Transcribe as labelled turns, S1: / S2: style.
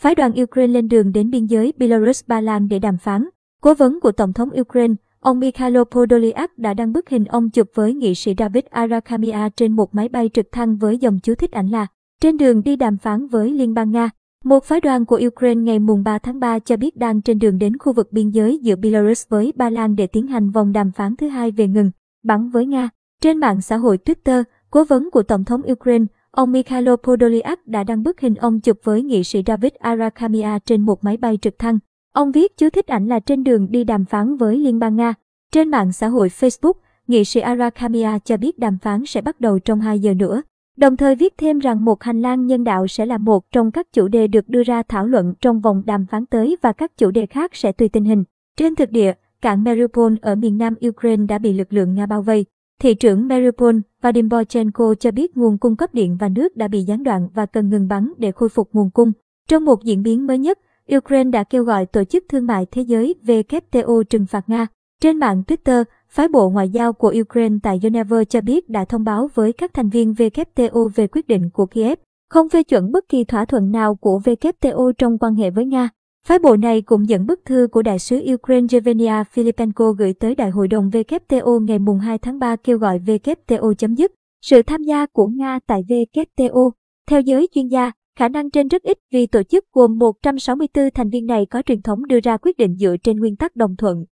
S1: phái đoàn Ukraine lên đường đến biên giới Belarus-Ba Lan để đàm phán. Cố vấn của Tổng thống Ukraine, ông Mikhailo Podolyak đã đăng bức hình ông chụp với nghị sĩ David Arakamia trên một máy bay trực thăng với dòng chú thích ảnh là trên đường đi đàm phán với Liên bang Nga. Một phái đoàn của Ukraine ngày mùng 3 tháng 3 cho biết đang trên đường đến khu vực biên giới giữa Belarus với Ba Lan để tiến hành vòng đàm phán thứ hai về ngừng bắn với Nga. Trên mạng xã hội Twitter, cố vấn của Tổng thống Ukraine, ông Mikhailo Podolyak đã đăng bức hình ông chụp với nghị sĩ David Arakamia trên một máy bay trực thăng. Ông viết chú thích ảnh là trên đường đi đàm phán với Liên bang Nga. Trên mạng xã hội Facebook, nghị sĩ Arakamia cho biết đàm phán sẽ bắt đầu trong 2 giờ nữa. Đồng thời viết thêm rằng một hành lang nhân đạo sẽ là một trong các chủ đề được đưa ra thảo luận trong vòng đàm phán tới và các chủ đề khác sẽ tùy tình hình. Trên thực địa, cảng Mariupol ở miền nam Ukraine đã bị lực lượng Nga bao vây. Thị trưởng Mariupol, Vadim Bochenko cho biết nguồn cung cấp điện và nước đã bị gián đoạn và cần ngừng bắn để khôi phục nguồn cung. Trong một diễn biến mới nhất, Ukraine đã kêu gọi Tổ chức Thương mại Thế giới WTO trừng phạt Nga. Trên mạng Twitter, phái bộ ngoại giao của Ukraine tại Geneva cho biết đã thông báo với các thành viên WTO về quyết định của Kiev không phê chuẩn bất kỳ thỏa thuận nào của WTO trong quan hệ với Nga. Phái bộ này cũng dẫn bức thư của đại sứ Ukraine Yevgenia Filipenko gửi tới Đại hội đồng WTO ngày 2 tháng 3 kêu gọi WTO chấm dứt sự tham gia của Nga tại WTO. Theo giới chuyên gia, khả năng trên rất ít vì tổ chức gồm 164 thành viên này có truyền thống đưa ra quyết định dựa trên nguyên tắc đồng thuận.